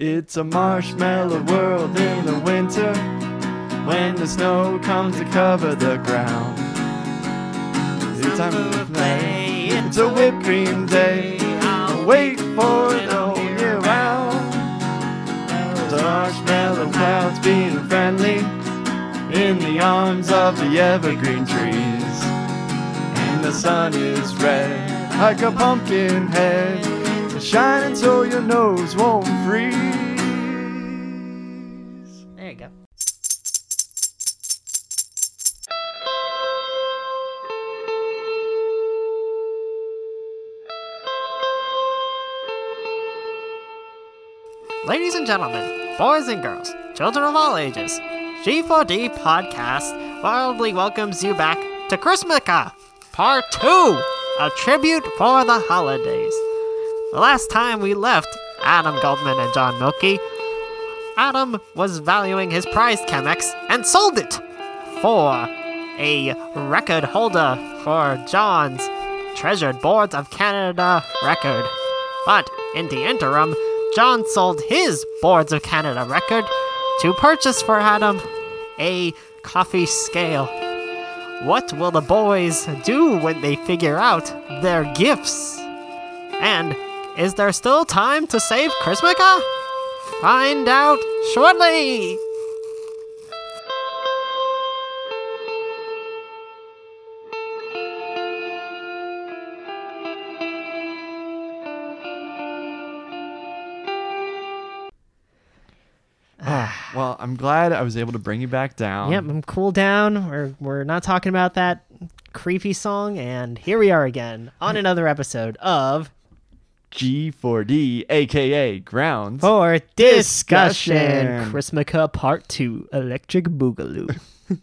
It's a marshmallow world in the winter when the snow comes to cover the ground. It's time to play. It's a whipped cream day. I'll wait for it all year round. The marshmallow clouds being friendly in the arms of the evergreen trees. And the sun is red like a pumpkin head, shining so your nose won't freeze. Ladies and gentlemen, boys and girls, children of all ages, G4D Podcast wildly welcomes you back to Chrismukkah, Part 2, a tribute for the holidays. The last time we left Adam Goldman and John Milky, Adam was valuing his prized Chemex and sold it for a record holder for John's treasured Boards of Canada record. But in the interim, John sold his Boards of Canada record to purchase for Adam a coffee scale. What will the boys do when they figure out their gifts? And is there still time to save Chrismukkah? Find out shortly! I'm glad I was able to bring you back down. Yep, I'm cool down. We're we're not talking about that creepy song, and here we are again on another episode of G4D, aka Grounds. For Discussion Discussion. Chrismukkah Part Two Electric Boogaloo.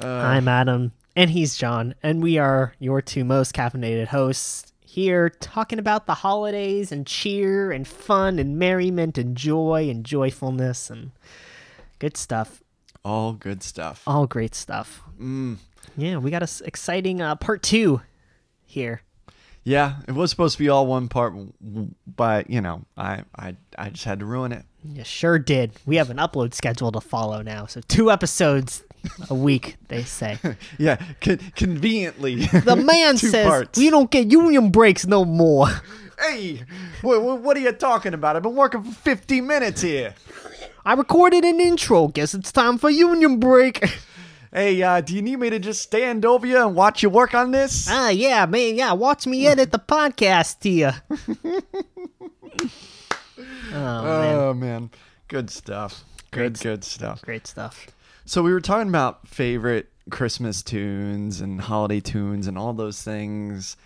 I'm Adam, and he's John, and we are your two most caffeinated hosts here talking about the holidays and cheer and fun and merriment and joy and joyfulness and good stuff. All good stuff. All great stuff. Mm. Yeah, we got a s- exciting uh, part two here. Yeah, it was supposed to be all one part, but you know, I, I, I just had to ruin it. You sure did. We have an upload schedule to follow now, so two episodes a week. They say Yeah, con- conveniently. the man says parts. we don't get union breaks no more. Hey, what, what are you talking about? I've been working for 15 minutes here. I recorded an intro. Guess it's time for union break. Hey, uh, do you need me to just stand over you and watch you work on this? ah, yeah, man. Yeah, watch me edit the podcast here. oh man, Oh man, good stuff. Good, Great good stuff. great stuff. So we were talking about favorite Christmas tunes and holiday tunes and all those things,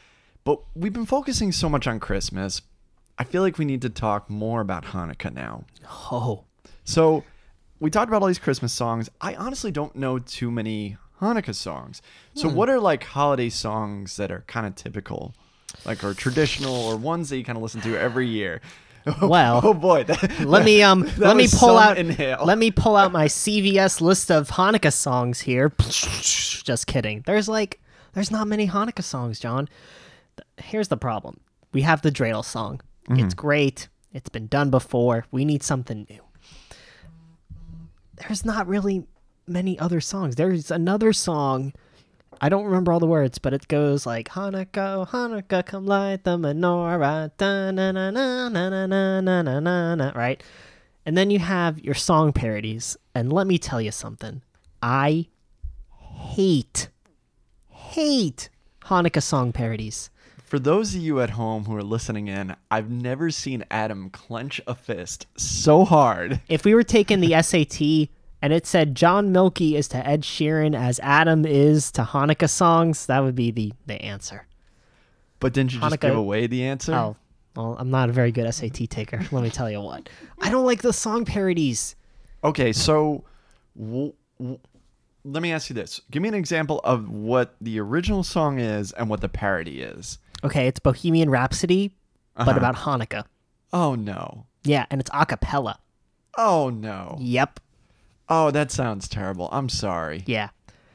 but we've been focusing so much on Christmas. I feel like we need to talk more about Hanukkah now. Oh, So we talked about all these Christmas songs. I honestly don't know too many Hanukkah songs. So hmm. what are like holiday songs that are kind of typical, like or traditional, or ones that you kind of listen to every year? Well, oh boy, that- let me um let me pull out inhale. let me pull out my CVS list of Hanukkah songs here. Just kidding. There's like there's not many Hanukkah songs, John. Here's the problem. We have the dreidel song. It's great. It's been done before. We need something new. There's not really many other songs. There's another song I don't remember all the words, but it goes like Hanukkah, oh, Hanukkah, come light the menorah, da na na na na na na na na na na, right? And then you have your song parodies, and let me tell you something. I hate, hate Hanukkah song parodies. For those of you at home who are listening in, I've never seen Adam clench a fist so hard. If we were taking the SAT and it said John Milky is to Ed Sheeran as Adam is to Hanukkah songs, that would be the, the answer. But didn't you just give away the answer? Oh, well, I'm not a very good SAT taker. Let me tell you what. I don't like the song parodies. Okay, so w- w- let me ask you this. Give me an example of what the original song is and what the parody is. Okay, it's Bohemian Rhapsody, but Uh-huh. about Hanukkah. Oh no. Yeah, and it's a cappella. Oh no. Yep. Oh, that sounds terrible. I'm sorry. Yeah,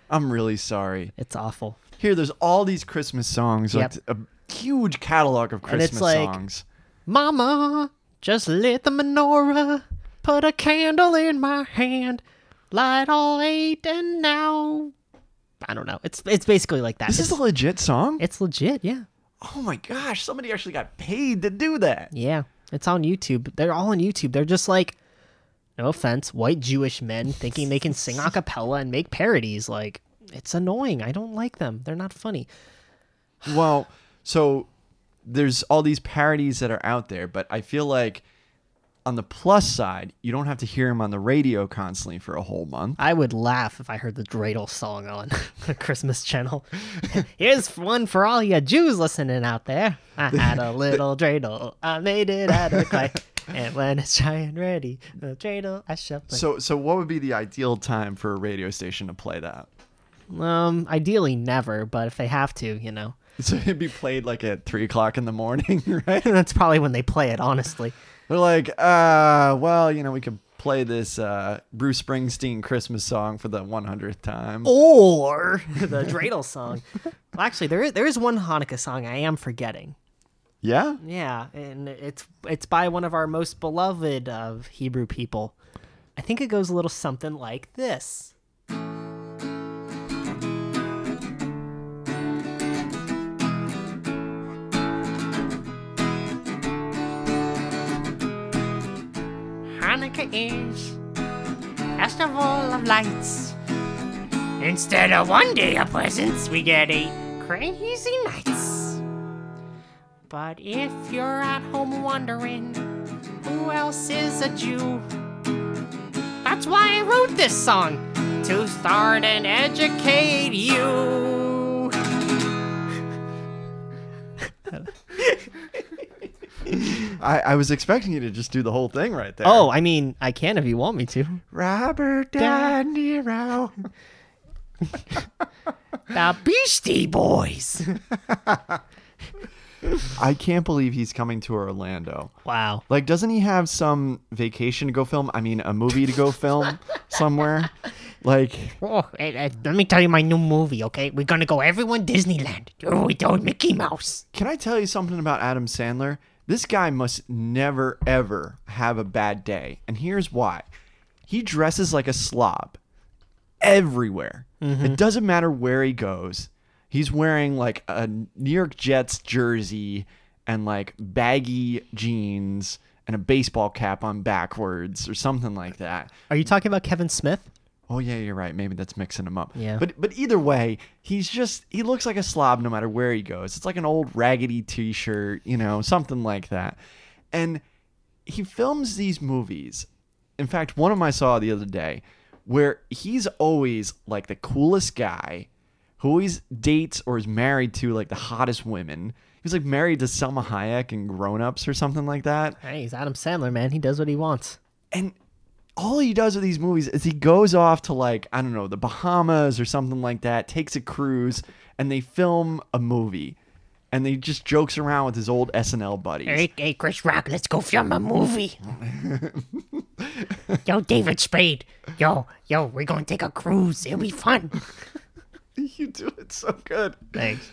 I'm really sorry. it's awful. Here, there's all these Christmas songs, Yep. like a huge catalog of And Christmas it's like- songs. Mama, just lit the menorah, put a candle in my hand, light all eight, and now. I don't know. It's it's basically like that. This it's, is a legit song? it's legit, yeah. Oh my gosh, somebody actually got paid to do that. Yeah, it's on YouTube. They're all on YouTube. They're just like, no offense, white Jewish men thinking they can sing a cappella and make parodies. Like, it's annoying. I don't like them. They're not funny. Well, so there's all these parodies that are out there, but I feel like on the plus side, you don't have to hear them on the radio constantly for a whole month. I would laugh if I heard the dreidel song on the Christmas channel. Here's one for all you Jews listening out there. I had a little dreidel. I made it out of clay. And when it's dry and ready, the dreidel I shall play. So, so what would be the ideal time for a radio station to play that? um, ideally never, but if they have to, you know. So it'd be played like at three o'clock in the morning, right? That's probably when they play it, honestly. They're like, uh, well, you know, we could play this uh, Bruce Springsteen Christmas song for the 100th time. Or the dreidel song. Well, actually, there is, there is one Hanukkah song I am forgetting. Yeah? Yeah, and it's it's by one of our most beloved of Hebrew people. I think it goes a little something like this. Hanukkah is festival of lights. Instead of one day of presents, we get eight crazy nights. But if you're at home wondering who else is a Jew, that's why I wrote this song to start and educate you. I, I was expecting you to just do the whole thing right there. Oh, I mean, I can if you want me to. Robert De Niro. The Beastie Boys. I can't believe he's coming to Orlando. Wow. Like, doesn't he have some vacation to go film? I mean, a movie to go film somewhere? Like, Oh, eh, eh, let me tell you my new movie, okay? We're gonna go everyone Disneyland. Oh, with old Mickey Mouse. can I tell you something about Adam Sandler? This guy must never, ever have a bad day. And here's why he dresses like a slob everywhere. It doesn't matter where he goes. He's wearing like a New York Jets jersey and like baggy jeans and a baseball cap on backwards or something like that. Are you talking about Kevin Smith? Oh yeah, you're right. Maybe that's mixing him up. Yeah. But but either way, he's just he looks like a slob no matter where he goes. It's like an old raggedy t-shirt, you know, something like that. And he films these movies. In fact, one of them I saw the other day where he's always like the coolest guy who always dates or is married to like the hottest women. He was like married to Salma Hayek and Grown Ups or something like that. Hey, he's Adam Sandler, man. He does what he wants. and all he does with these movies is he goes off to like I don't know the Bahamas or something like that, takes a cruise, and they film a movie, and they just jokes around with his old SNL buddies. Hey, hey, Chris Rock, let's go film a movie. yo, David Spade. Yo, yo, we're gonna take a cruise. It'll be fun. you do it so good. Thanks.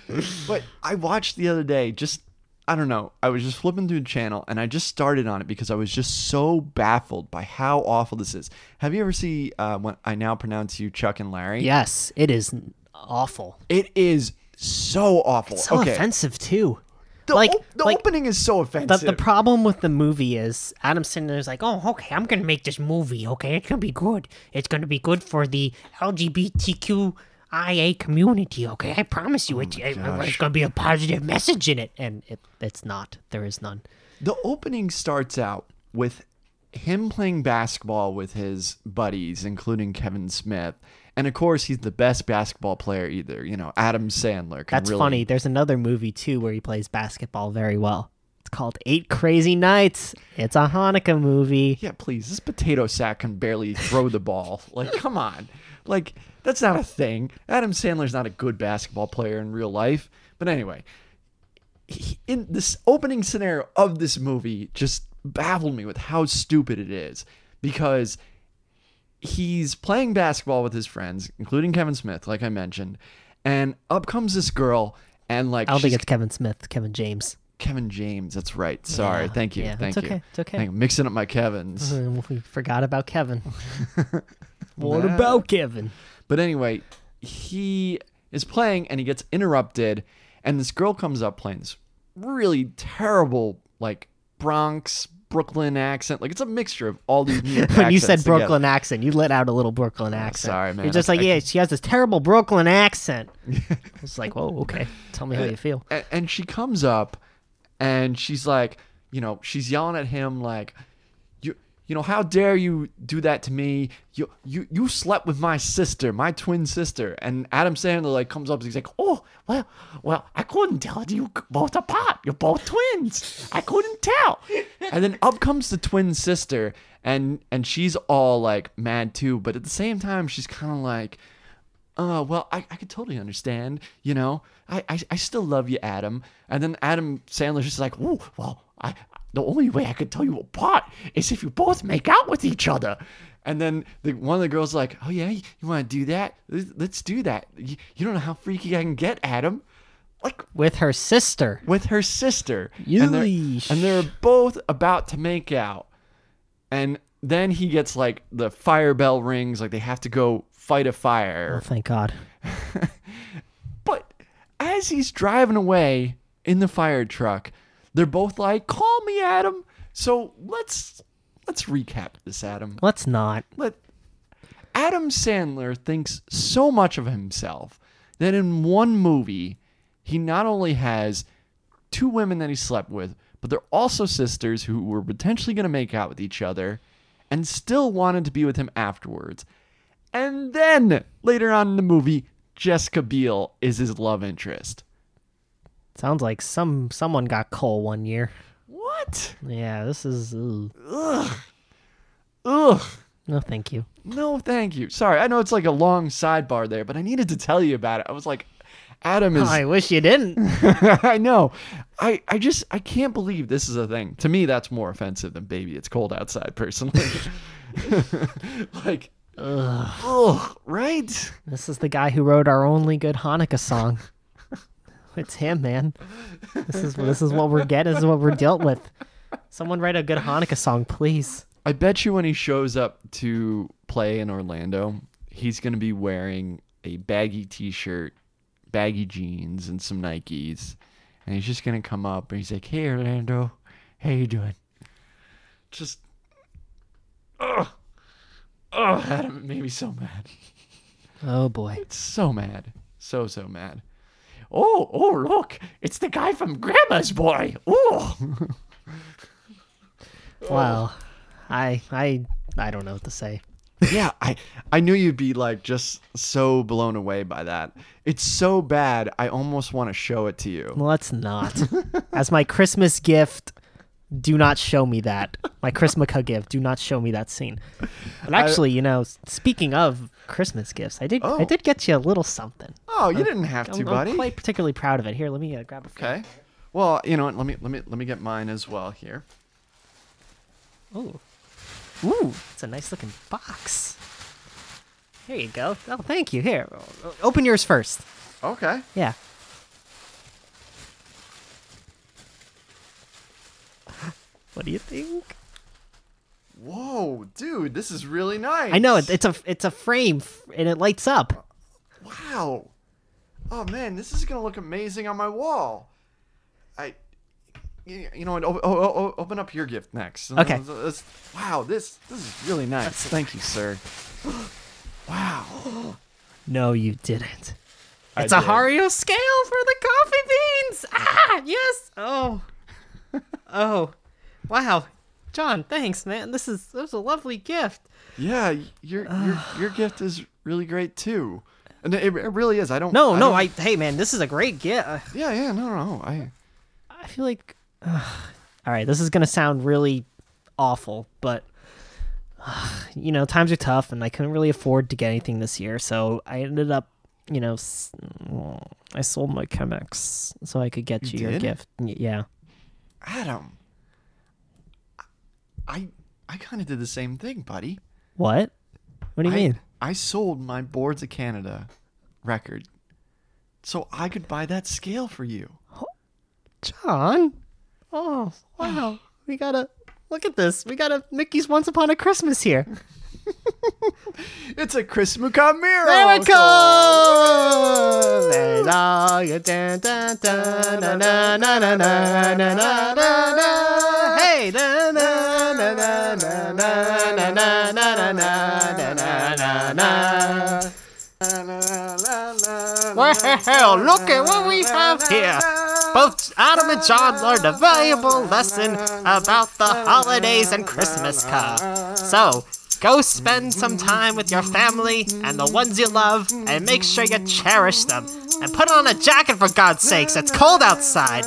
But I watched the other day, just I don't know, I was just flipping through the channel and I just started on it because I was just so baffled by how awful this is. Have you ever seen uh, when I now pronounce you Chuck and Larry? Yes, it is awful. It is so awful. So okay. offensive too. The, like op- the like opening is so the, offensive. the problem with the movie is Adam Sandler's like, oh, okay, I'm gonna make this movie. Okay, it's gonna be good. It's gonna be good for the LGBTQIA community. Okay, I promise you, oh it's, it- it's gonna be a positive message in it, and it, it's not. There is none. The opening starts out with him playing basketball with his buddies, including Kevin Smith. And of course, he's the best basketball player either. You know, Adam Sandler. That's really, funny. There's another movie too where he plays basketball very well. It's called Eight Crazy Nights. It's a Hanukkah movie. Yeah, please. This potato sack can barely throw the ball. Like, come on. Like, that's not a thing. Adam Sandler's not a good basketball player in real life. But anyway, he- in this opening scenario of this movie just baffled me with how stupid it is because he's playing basketball with his friends, including Kevin Smith, like I mentioned, and up comes this girl and like I don't think it's Kevin Smith. Kevin James. Kevin James. That's right. Sorry. Yeah, Thank you. yeah, Thank it's you. okay, it's okay. Thank you. Mixing up my Kevins. We forgot about Kevin. what about Kevin? But anyway, he is playing and he gets interrupted, and this girl comes up playing this really terrible, like Bronx, Brooklyn accent. Like it's a mixture of all these. New when you said together. Brooklyn accent, you let out a little Brooklyn accent. sorry, man. You're just I- like, I yeah, she has this terrible Brooklyn accent. it's like, whoa, okay. Tell me how you feel. A- and she comes up and she's like, you know, she's yelling at him like, you, know, how dare you do that to me? You, you, you slept with my sister, my twin sister. And Adam Sandler like comes up and he's like, oh, well, well, I couldn't tell you both apart. You're both twins. I couldn't tell. And then up comes the twin sister, and and she's all like mad too, but at the same time, she's kind of like. Oh, well, I, I could totally understand, you know. I, I, I still love you, Adam. And then Adam Sandler's just like, oh, well, I the only way I could tell you apart is if you both make out with each other. And then the, one of the girls like, oh yeah, you want to do that? Let's, let's do that. You, you don't know how freaky I can get, Adam. Like With her sister. with her sister. And they're, and they're both about to make out. And then he gets like the fire bell rings, like they have to go fight a fire. Oh, thank God. But as he's driving away in the fire truck, they're both like, "Call me, Adam." So let's let's recap this, Adam. Let's not. Let Adam Sandler thinks so much of himself that in one movie he not only has two women that he slept with, but they're also sisters who were potentially going to make out with each other and still wanted to be with him afterwards. And then later on in the movie, Jessica Biel is his love interest. Sounds like some someone got coal one year. What? Yeah, this is. Ugh. Ugh. Ugh. No, thank you. No, thank you. Sorry, I know it's like a long sidebar there, but I needed to tell you about it. I was like, Adam is. I wish you didn't. I know. I, I just I can't believe this is a thing. To me, that's more offensive than "Baby, It's Cold Outside." Personally, like, Ugh. ugh, right? This is the guy who wrote our only good Hanukkah song. It's him, man. This is this is what we're getting. This is what we're dealt with. Someone write a good Hanukkah song, please. I bet you when he shows up to play in Orlando, he's gonna be wearing a baggy T-shirt, baggy jeans, and some Nikes, and he's just gonna come up and he's like, "Hey, Orlando, how you doing?" Just, oh, ugh, Adam, it made me so mad. Oh boy. So mad. So so mad. Oh, oh look. It's the guy from Grandma's Boy. Oh. Well, I I I don't know what to say. yeah, I I knew you'd be like just so blown away by that. It's so bad. I almost want to show it to you. Let's not. As my Christmas gift, do not show me that. My Christmas gift, do not show me that scene. But actually, you know, speaking of Christmas gifts, I did I Oh. did get you a little something. Oh, you didn't have I'm, to, I'm buddy. quite particularly proud of it. Here, let me uh, grab a. Okay. Well, you know what? Let me let me let me get mine as well here. Ooh. Ooh, it's a nice looking box. Here you go. Oh, thank you. Here, open yours first. Okay. Yeah. What do you think? Whoa, dude, this is really nice. I know it, it's a it's a frame and it lights up. Wow. Oh man, this is gonna look amazing on my wall. I, you know what? o- o- o- open up your gift next. Okay. Wow, this this is really nice. Thank you, sir. Wow. No, you didn't. I It's a. Hario scale for the coffee beans. Ah, yes. Oh, oh, wow, John. Thanks, man. This is this is a lovely gift. Yeah, your your your gift is really great too. And it, it really is. I don't. No, I no. don't- I hey, man, this is a great gift. Uh, Yeah, yeah. No, no. I. I feel like. all right, this is gonna sound really awful, but you know, times are tough, and I couldn't really afford to get anything this year, so I ended up, you know, I sold my Chemex so I could get you, You your gift. Yeah. Adam. I I kind of did the same thing, buddy. What? What do you I, mean? I sold my Boards of Canada record so I could buy that scale for you. John? Oh, wow. we gotta look at this. We got a Mickey's Once Upon a Christmas here. It's a Chrismukkah miracle. There it goes! There it all, you dun, dun, dun, na, na, na, na, na, na, na, na, na. Hey, na, na, na, na, na, na, na, na, na, na, na, na, na, na. Well, look at what we have here. Both Adam and John learned a valuable lesson about the holidays and Christmas car. So, go spend some time with your family and the ones you love, and make sure you cherish them. And put on a jacket for God's sakes, it's cold outside.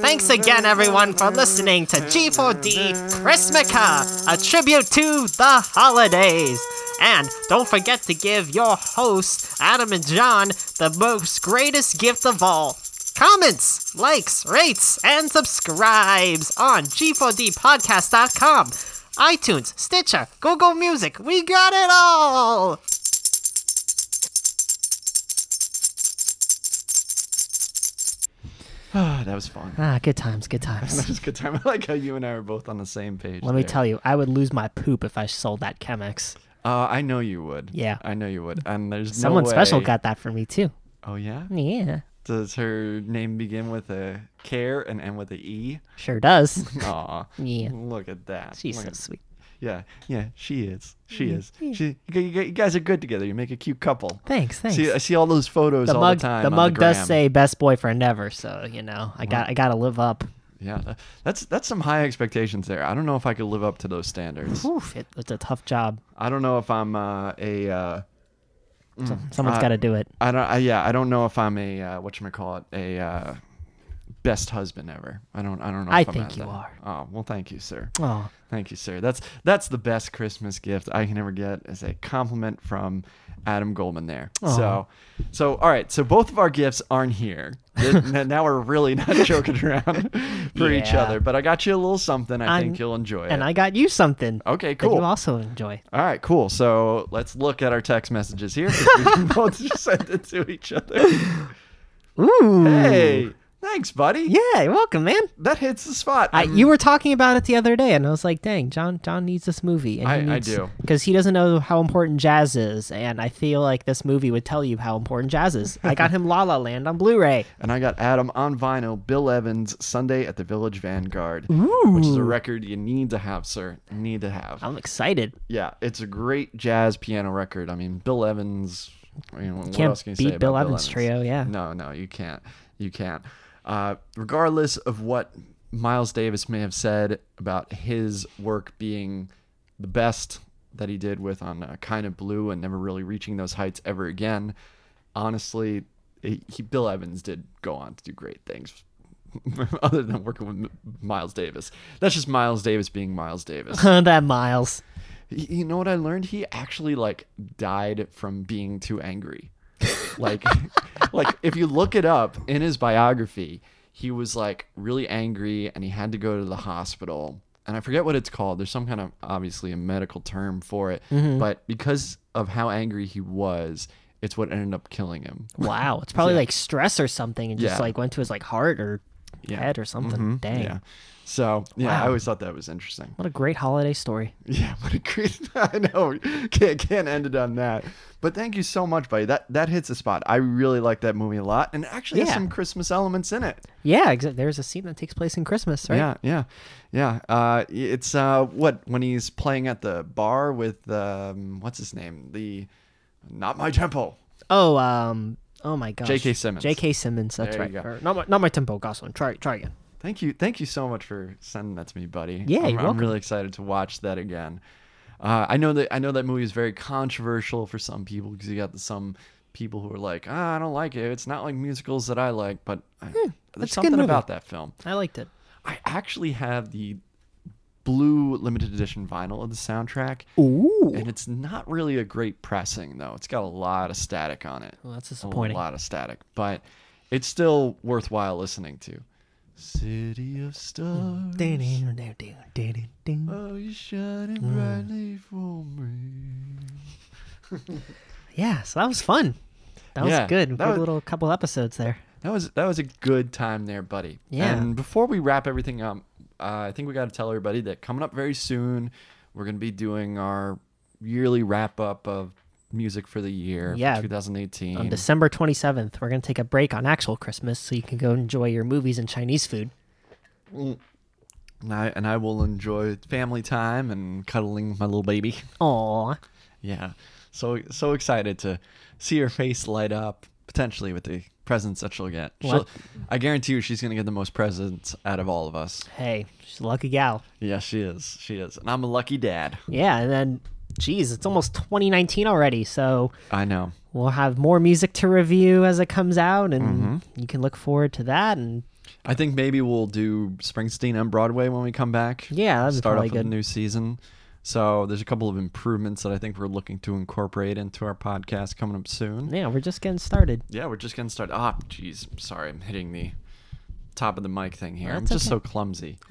Thanks again, everyone, for listening to G4D Chrismukkah, a tribute to the holidays. And don't forget to give your hosts, Adam and John, the most greatest gift of all. Comments, likes, rates, and subscribes on G4Dpodcast.com, iTunes, Stitcher, Google Music. We got it all! that was fun. Ah, good times, good times. That was a good time. I like how you and I are both on the same page. Let me there. tell you, I would lose my poop if I sold that Chemex. Uh, I know you would. Yeah. I know you would. And there's Someone no special got that for me too. Oh yeah. Yeah, Does her name begin with a care and end with a e? sure does. Aw. Yeah. Look at that. She's Look so at- sweet. Yeah, yeah, she is. She Mm-hmm. is. She. You, guys are good together. You make a cute couple. Thanks, thanks. See, I see all those photos the all mug, the time. the mug does say best boyfriend ever, so you know I got I got to live up. Yeah, that's that's some high expectations there. I don't know if I could live up to those standards. Oof, it, it's a tough job. I don't know if I'm uh, a. Uh, So, someone's uh, got to do it. I don't. I, yeah, I don't know if I'm a uh, what you call it a uh, best husband ever. I don't. I don't know. I if I'm think you that. are. Oh well, thank you, sir. Oh, Thank you, sir. That's that's the best Christmas gift I can ever get is a compliment from Adam Goldman there. So, so all right. So both of our gifts aren't here. Now we're really not joking around for each other. But I got you a little something. I I'm- think you'll enjoy and it. I got you something. okay, cool. you also enjoy. all right, cool. So let's look at our text messages here. we both just sent it to each other. Ooh. Hey, thanks, buddy. Yeah, you're welcome, man. That hits the spot. I, you were talking about it the other day, and I was like, "Dang, John, John needs this movie." And I- he I needs, do. because he doesn't know how important jazz is, and I feel like this movie would tell you how important jazz is. I got him La La Land on Blu-ray. And I got Adam on vinyl, Bill Evans, Sunday at the Village Vanguard, which is a record you need to have, sir. Need to have. I'm excited. Yeah, it's a great jazz piano record. I mean, Bill Evans. I mean, what Can't else can you beat say Bill about Evans trio, yeah. No, no, you can't. You can't. Uh, regardless of what Miles Davis may have said about his work being the best that he did with on uh, Kind of Blue and never really reaching those heights ever again, honestly, he, he, Bill Evans did go on to do great things. Other than working with Miles Davis, that's just Miles Davis being Miles Davis. that Miles. You know what I learned? He actually like died from being too angry. Like like if you look it up in his biography, he was like really angry and he had to go to the hospital. And I forget what it's called. There's some kind of obviously a medical term for it. Mm-hmm. But because of how angry he was, it's what ended up killing him. Wow, it's probably like stress or something, and just Yeah. like went to his like heart or Yeah. head or something. Mhm, Dang. Yeah. So yeah, I always thought that was interesting. What a great holiday story. Yeah, what a great! I know can't can't end it on that. But thank you so much, buddy. That that hits a spot. I really like that movie a lot, and actually has some Christmas elements in it. Yeah, exa- there's a scene that takes place in Christmas, right? Yeah, yeah, yeah. Uh, it's uh, what when he's playing at the bar with um, what's his name? The not my temple. Oh, um, oh my gosh. J.K. Simmons. J.K. Simmons. That's There you right. go. Or not my, not my tempo, Gosling. Try, try again. Thank you, thank you so much for sending that to me, buddy. Yeah, I'm, you're I'm welcome. really excited to watch that again. Uh, I know that I know that movie is very controversial for some people because you got the, some people who are like, ah, I don't like it. It's not like musicals that I like, but I, there's Hmm, that's a good something movie. about that film. I liked it. I actually have the blue limited edition vinyl of the soundtrack, Ooh. and it's not really a great pressing though. It's got a lot of static on it. Well, that's disappointing. a lot of static, but it's still worthwhile listening to. City of stars. Oh, you're shining Mm. brightly for me. Yeah, so that was fun. That was Yeah, good. that Good was- little couple episodes there. That was that was a good time there, buddy. Yeah. And before we wrap everything up, uh, I think we got to tell everybody that coming up very soon, we're gonna be doing our yearly wrap up of music for the year, Yeah. for 2018. On December 27th, we're going to take a break on actual Christmas so you can go enjoy your movies and Chinese food. and I and I will enjoy family time and cuddling my little baby. Aw. Yeah. So so excited to see her face light up potentially with the presents that she'll get. She'll, I guarantee you she's going to get the most presents out of all of us. Hey, she's a lucky gal. Yeah, she is. She is. And I'm a lucky dad. Yeah, and then, geez, it's almost 2019 already, so I know. we'll have more music to review as it comes out, and Mm-hmm. you can look forward to that. And I think maybe we'll do Springsteen on Broadway when we come back. yeah, that'd Start off with a new season. So there's a couple of improvements that I think we're looking to incorporate into our podcast coming up soon. Yeah, we're just getting started. Yeah, we're just getting started. Ah, jeez. Sorry, I'm hitting the top of the mic thing here. I'm just okay. so clumsy.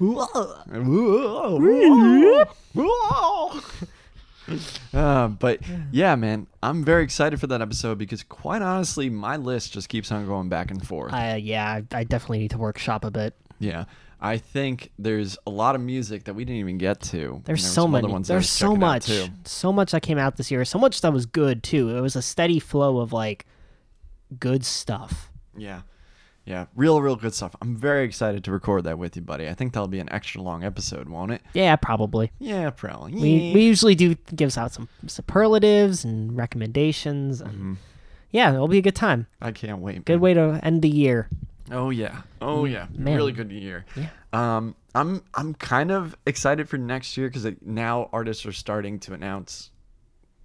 Uh, but yeah, man, I'm very excited for that episode because quite honestly, my list just keeps on going back and forth. Uh, yeah, I, I definitely need to workshop a bit. yeah, I think there's a lot of music that we didn't even get to. There's there so many. There's so much. So much that came out this year. So much that was good too. It was a steady flow of like good stuff. Yeah, yeah, real, real good stuff. I'm very excited to record that with you, buddy. I think that'll be an extra long episode, won't it? Yeah, probably. Yeah, probably. We we usually do gives out some superlatives and recommendations. And Mm-hmm. Yeah, it'll be a good time. I can't wait. Good man. way to end the year. Oh yeah. Oh yeah. man. Really good year. Yeah. Um, I'm I'm kind of excited for next year because now artists are starting to announce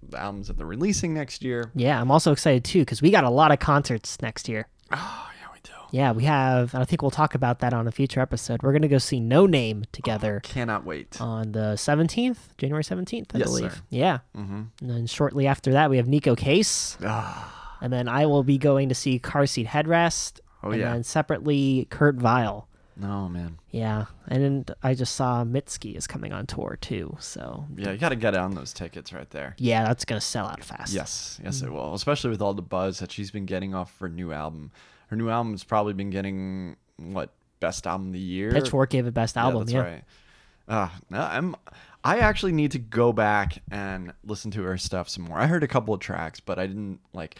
the albums that they're releasing next year. Yeah, I'm also excited too because we got a lot of concerts next year. Oh yeah, we do. Yeah, we have. and I think we'll talk about that on a future episode. We're gonna go see Noname together Cannot wait. on the 17th, January 17th, I Yes, believe. sir. Yeah. mm-hmm. And then shortly after that, we have Neko Case. Ah, And then I will be going to see Car Seat Headrest. Oh, and yeah. then separately, Kurt Vile. no man. Yeah. And then I just saw Mitski is coming on tour too. So, Yeah, you got to get on those tickets right there. yeah, that's going to sell out fast. Yes, yes, Mm. it will. Especially with all the buzz that she's been getting off her new album. Her new album's probably been getting what best album of the year. Pitchfork gave it best album. Yeah, that's Yeah. right. Uh, I'm. I actually need to go back and listen to her stuff some more. I heard a couple of tracks, but I didn't like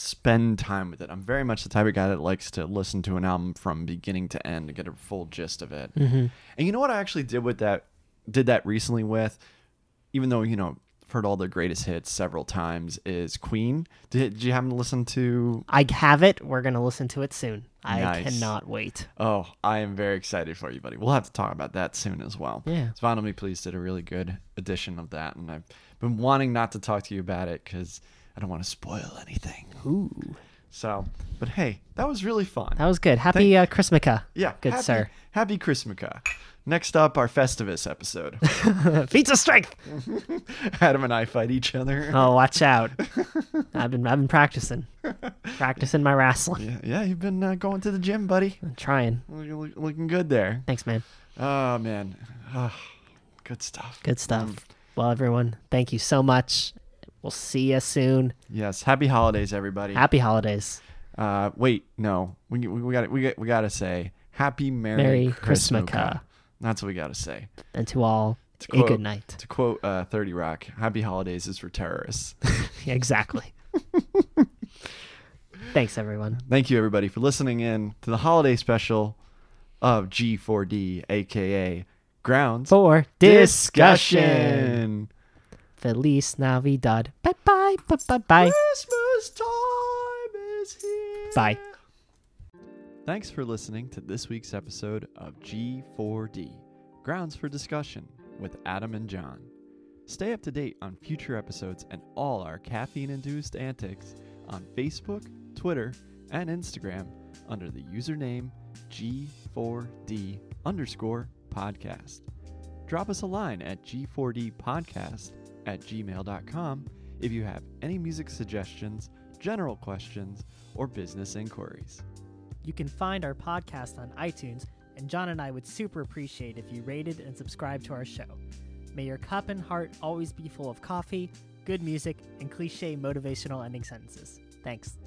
spend time with it. I'm very much the type of guy that likes to listen to an album from beginning to end to get a full gist of it. Mm-hmm. And you know what I actually did with that? Did that recently with, even though you know I've heard all the greatest hits several times, is Queen. Did, did you happen to listen to? I have it. We're going to listen to it soon. I Nice. cannot wait. Oh, I am very excited for you, buddy. We'll have to talk about that soon as well. Yeah. Me Please did a really good edition of that, and I've been wanting not to talk to you about it because I don't want to spoil anything. Ooh. So, but hey, that was really fun. That was good. Happy uh, Chrismukkah. yeah, Good happy, sir. Happy Chrismukkah. Next up, our Festivus episode. Feats of strength. Adam and I fight each other. Oh, watch out. I've been I've been practicing. practicing my wrestling. Yeah, yeah, you've been uh, going to the gym, buddy. I'm trying. Look- looking good there. Thanks, man. Oh man, oh, good stuff. Good stuff. Well, everyone, thank you so much. We'll see you soon. Yes, happy holidays, everybody. Happy holidays. Uh, wait, no, we we, we got we got we got to say Happy Merry, Merry Christmas. That's what we got to say. And to all, To a good night. To quote uh, 30 Rock, Happy Holidays is for terrorists. Yeah, exactly. Thanks, everyone. Thank you, everybody, for listening in to the holiday special of G4D, aka Grounds For discussion. Discussion. Feliz Navidad. Bye bye. Bye bye bye. Christmas time is here. Bye. Thanks for listening to this week's episode of G4D, Grounds for Discussion with Adam and John. Stay up to date on future episodes and all our caffeine induced antics on Facebook, Twitter, and Instagram under the username G4D underscore podcast. Drop us a line at G4D podcast at gmail.com if you have any music suggestions, general questions, or business inquiries. You can find our podcast on iTunes, and John and I would super appreciate if you rated and subscribed to our show. May your cup and heart always be full of coffee, good music, and cliche motivational ending sentences. Thanks.